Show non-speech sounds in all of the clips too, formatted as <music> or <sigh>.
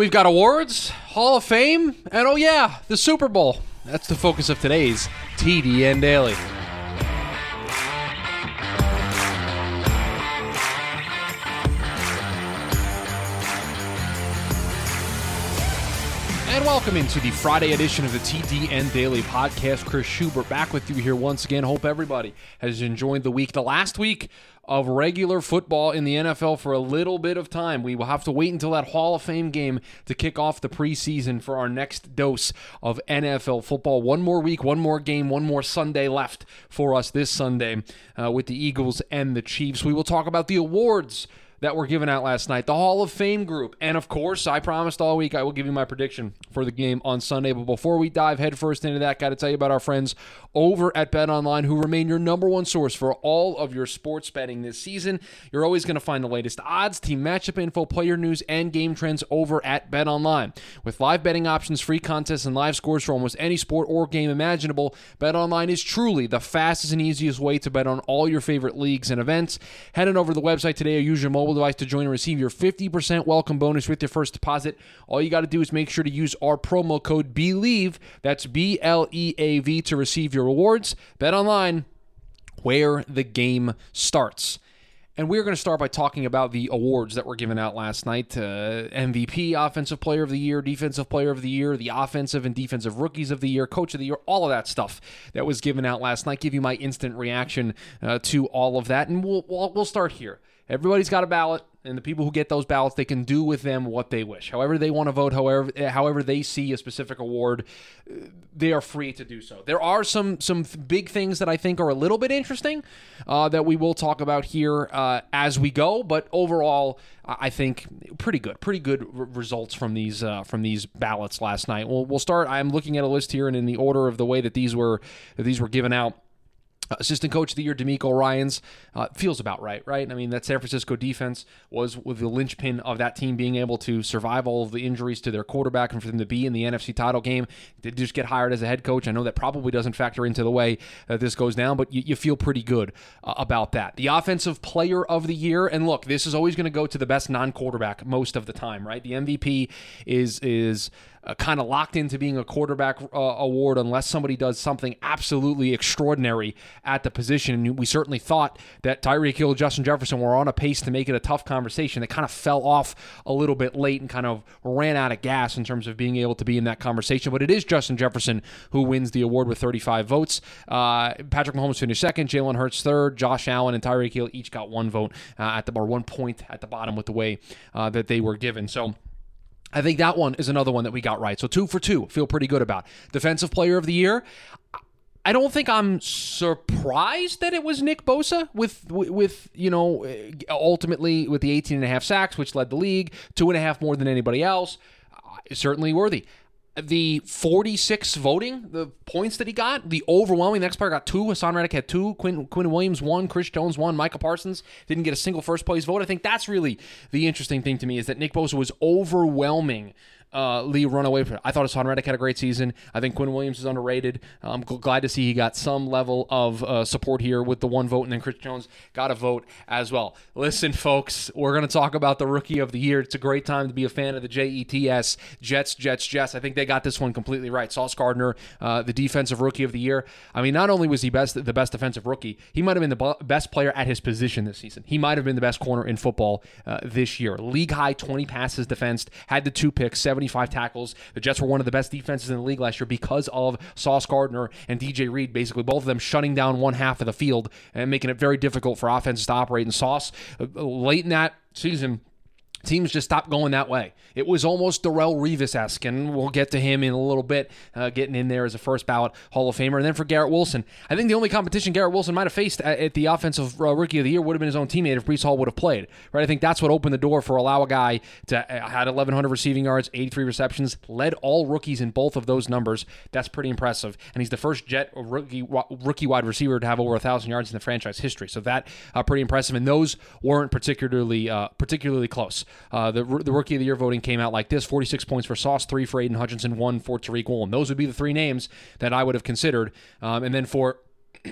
We've got awards, Hall of Fame, and oh yeah, the Super Bowl. That's the focus of today's TDN Daily. And welcome into the Friday edition of the TDN Daily Podcast. Chris Schubert back with you here once again. Hope everybody has enjoyed the week. The last week of regular football in the NFL for a little bit of time. We will have to wait until that Hall of Fame game to kick off the preseason for our next dose of NFL football. One more week, one more game, one more Sunday left for us this Sunday uh, with the Eagles and the Chiefs. We will talk about the awards that were given out last night, the Hall of Fame group. And of course, I promised all week I will give you my prediction for the game on Sunday. But before we dive headfirst into that, got to tell you about our friends over at Bet Online who remain your number one source for all of your sports betting this season. You're always going to find the latest odds, team matchup info, player news, and game trends over at Bet Online. With live betting options, free contests, and live scores for almost any sport or game imaginable, Bet Online is truly the fastest and easiest way to bet on all your favorite leagues and events. Head on over to the website today or use your mobile device to join and receive your 50% welcome bonus with your first deposit. All you got to do is make sure to use our promo code BLEAV, that's B L E A V, to receive your rewards. Bet online, where the game starts. And we're going to start by talking about the awards that were given out last night uh, MVP, Offensive Player of the Year, Defensive Player of the Year, the Offensive and Defensive Rookies of the Year, Coach of the Year, all of that stuff that was given out last night. Give you my instant reaction uh, to all of that. And we'll, we'll, we'll start here. Everybody's got a ballot, and the people who get those ballots, they can do with them what they wish. However they want to vote, however however they see a specific award, they are free to do so. There are some some big things that I think are a little bit interesting uh, that we will talk about here uh, as we go. But overall, I think pretty good, pretty good r- results from these uh, from these ballots last night. We'll, we'll start. I'm looking at a list here, and in the order of the way that these were that these were given out. Uh, assistant coach of the year, DeMeco Ryans, uh, feels about right, right? I mean, that San Francisco defense was with the linchpin of that team being able to survive all of the injuries to their quarterback and for them to be in the NFC title game. Did just get hired as a head coach. I know that probably doesn't factor into the way that this goes down, but you, you feel pretty good uh, about that. The offensive player of the year, and look, this is always going to go to the best non-quarterback most of the time, right? The MVP is is uh, kind of locked into being a quarterback uh, award unless somebody does something absolutely extraordinary at the position. And we certainly thought that Tyreek Hill, Justin Jefferson were on a pace to make it a tough conversation. They kind of fell off a little bit late and kind of ran out of gas in terms of being able to be in that conversation. But it is Justin Jefferson who wins the award with 35 votes. Uh, Patrick Mahomes finished second, Jalen Hurts third, Josh Allen and Tyreek Hill each got one vote uh, at the or one point at the bottom with the way uh, that they were given. So. I think that one is another one that we got right. So two for two, feel pretty good about. Defensive player of the year. I don't think I'm surprised that it was Nick Bosa with with you know eh, ultimately with the 18 and a half sacks, which led the league, two and a half more than anybody else. Uh, certainly worthy the 46 voting, the points that he got, the overwhelming. Next player got two. Haason Reddick had two. Quinn, Quinn Williams one. Chris Jones one. Micah Parsons didn't get a single first place vote. I think that's really the interesting thing to me is that Nick Bosa was overwhelming uh, Lee run away from it. I thought Haason Reddick had a great season. I think Quinn Williams is underrated. I'm glad to see he got some level of uh, support here with the one vote, and then Chris Jones got a vote as well. Listen, folks, we're going to talk about the Rookie of the Year. It's a great time to be a fan of the JETS Jets, Jets, Jets. I think they got this one completely right. Sauce Gardner, uh, the Defensive Rookie of the Year. I mean, not only was he best the best defensive rookie, he might have been the best player at his position this season. He might have been the best corner in football uh, this year. League high 20 passes defensed, had the two picks, 75 tackles. The Jets were one of the best defenses in the league last year because of Sauce Gardner and DJ Reed, basically both of them shutting down one half of the field and making it very difficult for offenses to operate. And Sauce, uh, late in that season, teams just stopped going that way. It was almost Darrelle Revis esque, and we'll get to him in a little bit, uh, getting in there as a first ballot Hall of Famer. And then for Garrett Wilson, I think the only competition Garrett Wilson might have faced at, at the offensive uh, rookie of the year would have been his own teammate if Breece Hall would have played. Right? I think that's what opened the door for allow a guy to uh, had 1,100 receiving yards, 83 receptions, led all rookies in both of those numbers. That's pretty impressive, and he's the first Jet rookie rookie wide receiver to have over a thousand yards in the franchise history. So that uh, pretty impressive, and those weren't particularly uh, particularly close. Uh, the the rookie of the year voting came out like this 46 points for Sauce, three for Aidan Hutchinson, one for Tariq Woolen. Those would be the three names that I would have considered. Um, and then for. <clears throat>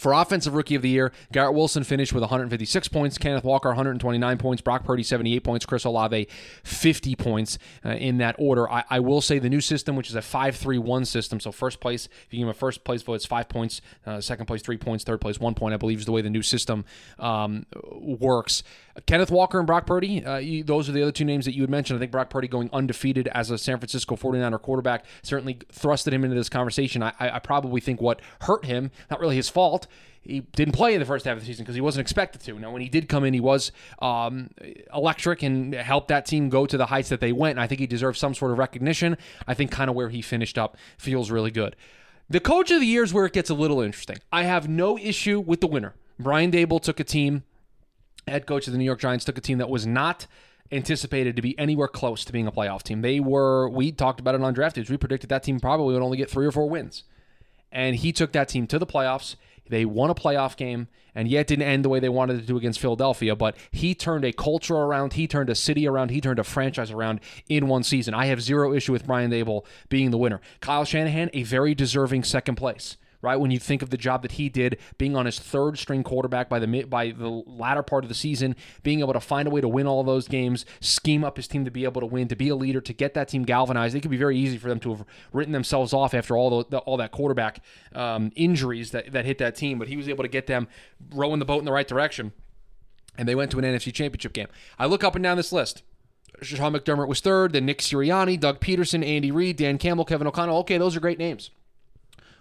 For Offensive Rookie of the Year, Garrett Wilson finished with 156 points, Kenneth Walker 129 points, Brock Purdy 78 points, Chris Olave 50 points uh, in that order. I, I, will say the new system, which is a 5-3-1 system, so first place, if you give him a first place vote, it's five points, uh, second place three points, third place one point, I believe is the way the new system um, works. Kenneth Walker and Brock Purdy, uh, you, those are the other two names that you had mentioned. I think Brock Purdy going undefeated as a San Francisco 49er quarterback certainly thrusted him into this conversation. I, I probably think what hurt him, not really his fault, he didn't play in the first half of the season because he wasn't expected to. Now, when he did come in, he was um, electric and helped that team go to the heights that they went. And I think he deserves some sort of recognition. I think kind of where he finished up feels really good. The coach of the year is where it gets a little interesting. I have no issue with the winner. Brian Daboll took a team, head coach of the New York Giants, took a team that was not anticipated to be anywhere close to being a playoff team. They were, we talked about it on draft. We predicted that team probably would only get three or four wins. And he took that team to the playoffs. They won a playoff game, and yet didn't end the way they wanted to do against Philadelphia. But he turned a culture around, he turned a city around, he turned a franchise around in one season. I have zero issue with Brian Daboll being the winner. Kyle Shanahan, a very deserving second place right? When you think of the job that he did, being on his third string quarterback by the by the latter part of the season, being able to find a way to win all those games, scheme up his team to be able to win, to be a leader, to get that team galvanized. It could be very easy for them to have written themselves off after all the, all that quarterback um, injuries that that hit that team, but he was able to get them rowing the boat in the right direction. And they went to an NFC championship game. I look up and down this list. Sean McDermott was third, then Nick Sirianni, Doug Pederson, Andy Reid, Dan Campbell, Kevin O'Connell. Okay, those are great names.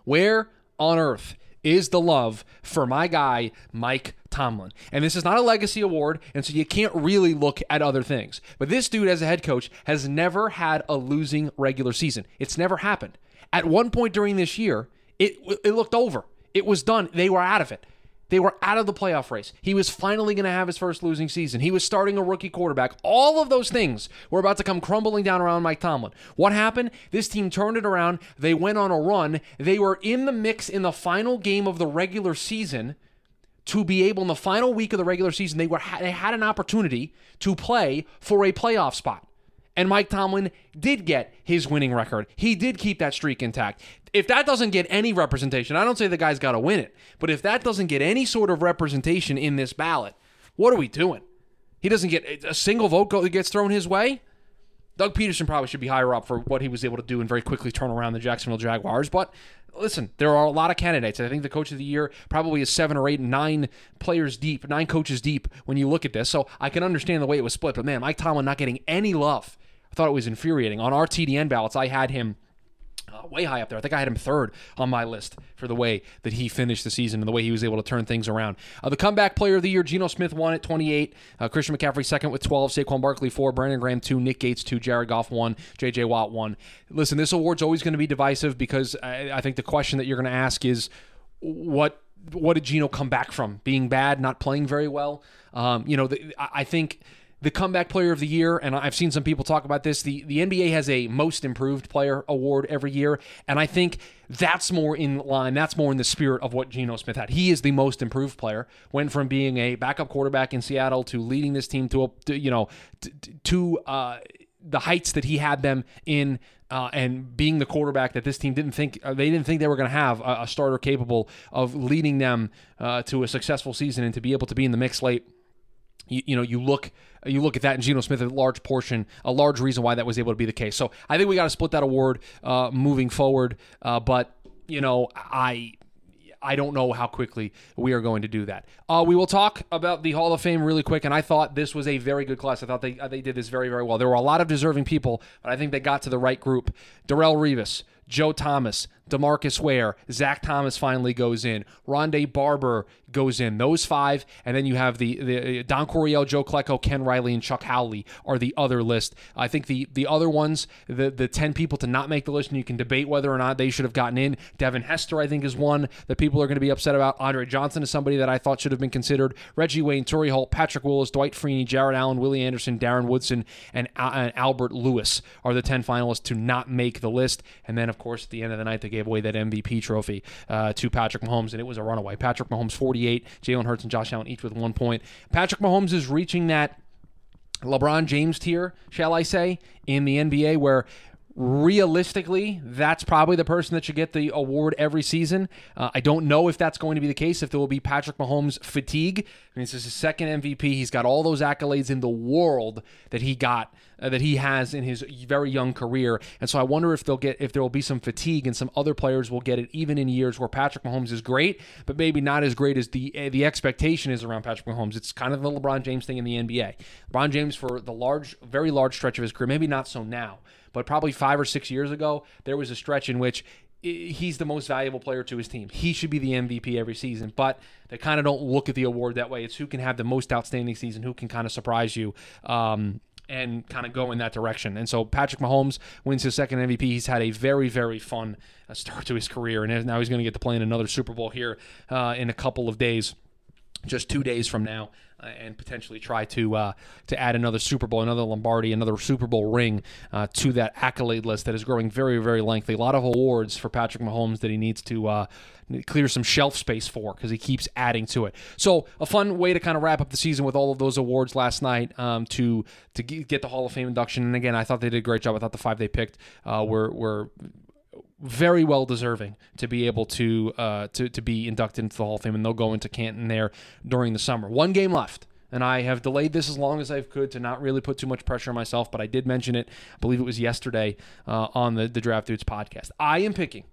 Where on earth is the love for my guy, Mike Tomlin. And this is not a legacy award, and so you can't really look at other things. But this dude, as a head coach, has never had a losing regular season. It's never happened. At one point during this year, it, it looked over. It was done. They were out of it. They were out of the playoff race. He was finally going to have his first losing season. He was starting a rookie quarterback. All of those things were about to come crumbling down around Mike Tomlin. What happened? This team turned it around. They went on a run. They were in the mix in the final game of the regular season to be able in the final week of the regular season they were they had an opportunity to play for a playoff spot. And Mike Tomlin did get his winning record. He did keep that streak intact. If that doesn't get any representation, I don't say the guy's got to win it, but if that doesn't get any sort of representation in this ballot, what are we doing? He doesn't get a single vote that gets thrown his way. Doug Pederson probably should be higher up for what he was able to do and very quickly turn around the Jacksonville Jaguars. But listen, there are a lot of candidates. I think the coach of the year probably is seven or eight, nine players deep, nine coaches deep when you look at this. So I can understand the way it was split. But man, Mike Tomlin not getting any love I thought it was infuriating. On our TDN ballots, I had him uh, way high up there. I think I had him third on my list for the way that he finished the season and the way he was able to turn things around. Uh, the comeback player of the year, Geno Smith won at 28. Uh, Christian McCaffrey second with 12. Saquon Barkley four. Brandon Graham two. Nick Gates two. Jared Goff one. J.J. Watt one. Listen, this award's always going to be divisive because I, I think the question that you're going to ask is what what did Geno come back from? Being bad, not playing very well. Um, you know, the, I think the comeback player of the year, and I've seen some people talk about this. The the NBA has a most improved player award every year, and I think that's more in line. That's more in the spirit of what Geno Smith had. He is the most improved player. Went from being a backup quarterback in Seattle to leading this team to a to, you know to, to uh, the heights that he had them in. Uh, and being the quarterback that this team didn't think uh, they didn't think they were going to have a, a, starter capable of leading them uh, to a successful season and to be able to be in the mix late you, you know, you look you look at that, and Geno Smith, a large portion, a large reason why that was able to be the case. So I think we got to split that award uh, moving forward. Uh, but you know, I I don't know how quickly we are going to do that. Uh, we will talk about the Hall of Fame really quick, and I thought this was a very good class. I thought they they did this very very well. There were a lot of deserving people, but I think they got to the right group. Darrelle Revis, Joe Thomas, Demarcus Ware, Zach Thomas finally goes in, Rondé Barber goes in. Those five, and then you have the the uh, Don Coryell, Joe Klecko, Ken Riley, and Chuck Howley are the other list. I think the the other ones, the the ten people to not make the list, and you can debate whether or not they should have gotten in. Devin Hester, I think, is one that people are going to be upset about. Andre Johnson is somebody that I thought should have been considered. Reggie Wayne, Torry Holt, Patrick Willis, Dwight Freeney, Jared Allen, Willie Anderson, Darren Woodson, and, uh, and Albert Lewis are the ten finalists to not make the list. And then, of course, at the end of the night, they gave away that MVP trophy uh, to Patrick Mahomes, and it was a runaway. Patrick Mahomes, 48, Jalen Hurts and Josh Allen each with one point. Patrick Mahomes is reaching that LeBron James tier, shall I say, in the NBA, where realistically, that's probably the person that should get the award every season. Uh, I don't know if that's going to be the case, if there will be Patrick Mahomes fatigue. I mean, this is his second MVP. He's got all those accolades in the world that he got, uh, that he has in his very young career. And so I wonder if they'll get, if there will be some fatigue and some other players will get it even in years where Patrick Mahomes is great, but maybe not as great as the, uh, the expectation is around Patrick Mahomes. It's kind of the LeBron James thing in the NBA. LeBron James, for the large, very large stretch of his career, maybe not so now but probably five or six years ago, there was a stretch in which he's the most valuable player to his team. He should be the MVP every season, but they kind of don't look at the award that way. It's who can have the most outstanding season, who can kind of surprise you. Um, and kind of go in that direction. And so Patrick Mahomes wins his second MVP. He's had a very, very fun uh, start to his career, and now he's going to get to play in another Super Bowl here uh, in a couple of days, just two days from now. Uh, and potentially try to uh, to add another Super Bowl, another Lombardi, another Super Bowl ring uh, to that accolade list that is growing very, very lengthy. A lot of awards for Patrick Mahomes that he needs to uh, clear some shelf space for because he keeps adding to it. So a fun way to kind of wrap up the season with all of those awards last night um, to to get the Hall of Fame induction. And again, I thought they did a great job. I thought the five they picked uh, were were very well deserving to be able to uh, to to be inducted into the Hall of Fame, and they'll go into Canton there during the summer. One game left. And I have delayed this as long as I could to not really put too much pressure on myself, but I did mention it. I believe it was yesterday uh, on the, the Draft Dudes podcast. I am picking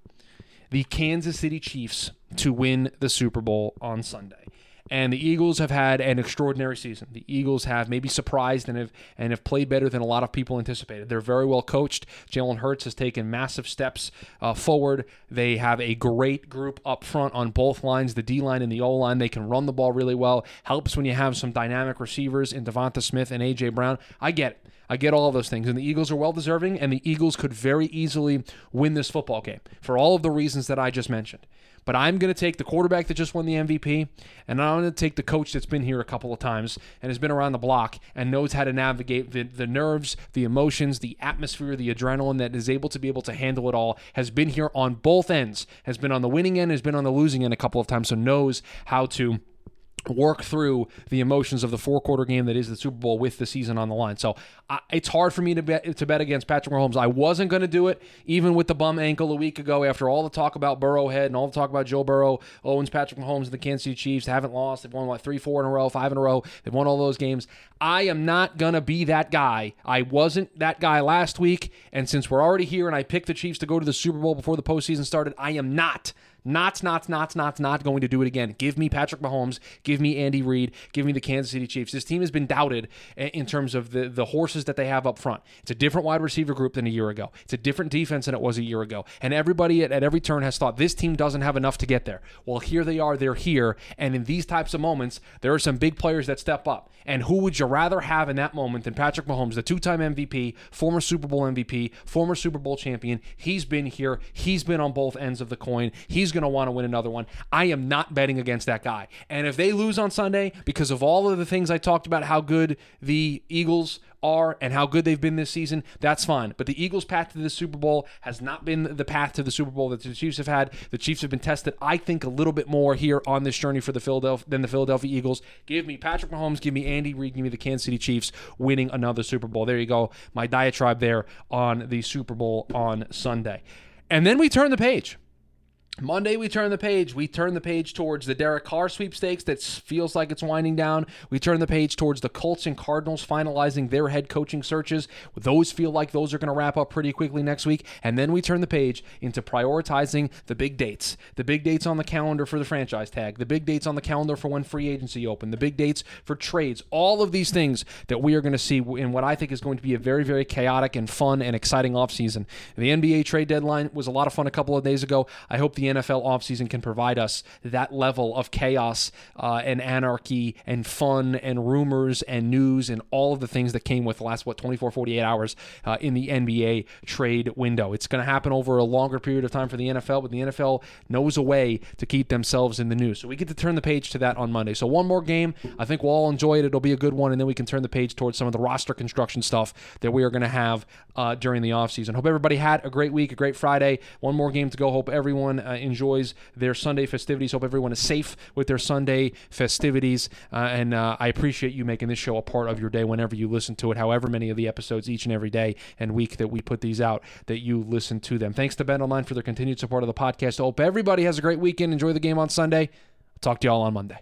the Kansas City Chiefs to win the Super Bowl on Sunday. And the Eagles have had an extraordinary season. The Eagles have maybe surprised and have and have played better than a lot of people anticipated. They're very well coached. Jalen Hurts has taken massive steps uh, forward. They have a great group up front on both lines, the D line and the O line. They can run the ball really well. Helps when you have some dynamic receivers in Devonta Smith and AJ Brown. I get it. I get all of those things. And the Eagles are well deserving, and the Eagles could very easily win this football game for all of the reasons that I just mentioned. But I'm going to take the quarterback that just won the MVP, and I'm going to take the coach that's been here a couple of times and has been around the block and knows how to navigate the, the nerves, the emotions, the atmosphere, the adrenaline that is able to be able to handle it all. Has been here on both ends, has been on the winning end, has been on the losing end a couple of times, so knows how to work through the emotions of the four quarter game that is the Super Bowl with the season on the line. So I, it's hard for me to bet to bet against Patrick Mahomes. I wasn't going to do it even with the bum ankle a week ago after all the talk about Burrowhead and all the talk about Joe Burrow Owens, Patrick Mahomes and the Kansas City Chiefs haven't lost. They've won like three, four in a row, five in a row. They've won all those games. I am not going to be that guy. I wasn't that guy last week. And since we're already here and I picked the Chiefs to go to the Super Bowl before the postseason started, I am not not, not, not, not, not going to do it again. Give me Patrick Mahomes. Give me Andy Reid. Give me the Kansas City Chiefs. This team has been doubted in terms of the, the horses that they have up front. It's a different wide receiver group than a year ago. It's a different defense than it was a year ago. And everybody at, at every turn has thought this team doesn't have enough to get there. Well, here they are. They're here. And in these types of moments, there are some big players that step up. And who would you rather have in that moment than Patrick Mahomes, the two time MVP, former Super Bowl MVP, former Super Bowl champion? He's been here. He's been on both ends of the coin. He's going to want to win another one. I am not betting against that guy. And if they lose on Sunday because of all of the things I talked about, how good the Eagles are and how good they've been this season, that's fine. But the Eagles' path to the Super Bowl has not been the path to the Super Bowl that the Chiefs have had. The Chiefs have been tested, I think, a little bit more here on this journey for the Philadelphia than the Philadelphia Eagles. Give me Patrick Mahomes, give me Andy Reid, give me the Kansas City Chiefs winning another Super Bowl. There you go. My diatribe there on the Super Bowl on Sunday. And then we turn the page. Monday, we turn the page. We turn the page towards the Derek Carr sweepstakes that feels like it's winding down. We turn the page towards the Colts and Cardinals finalizing their head coaching searches. Those feel like those are going to wrap up pretty quickly next week. And then we turn the page into prioritizing the big dates. The big dates on the calendar for the franchise tag, the big dates on the calendar for when free agency open, the big dates for trades. All of these things that we are going to see in what I think is going to be a very, very chaotic and fun and exciting offseason. The NBA trade deadline was a lot of fun a couple of days ago. I hope the NFL offseason can provide us that level of chaos uh, and anarchy and fun and rumors and news and all of the things that came with the last, what, 24, 48 hours uh, in the NBA trade window. It's going to happen over a longer period of time for the NFL, but the NFL knows a way to keep themselves in the news. So we get to turn the page to that on Monday. So one more game. I think we'll all enjoy it. It'll be a good one. And then we can turn the page towards some of the roster construction stuff that we are going to have uh, during the offseason. Hope everybody had a great week, a great Friday. One more game to go. Hope everyone uh, enjoys their Sunday festivities. Hope everyone is safe with their Sunday festivities. Uh, and uh, I appreciate you making this show a part of your day whenever you listen to it, however many of the episodes each and every day and week that we put these out, that you listen to them. Thanks to BetOnline for their continued support of the podcast. Hope everybody has a great weekend. Enjoy the game on Sunday. Talk to y'all on Monday.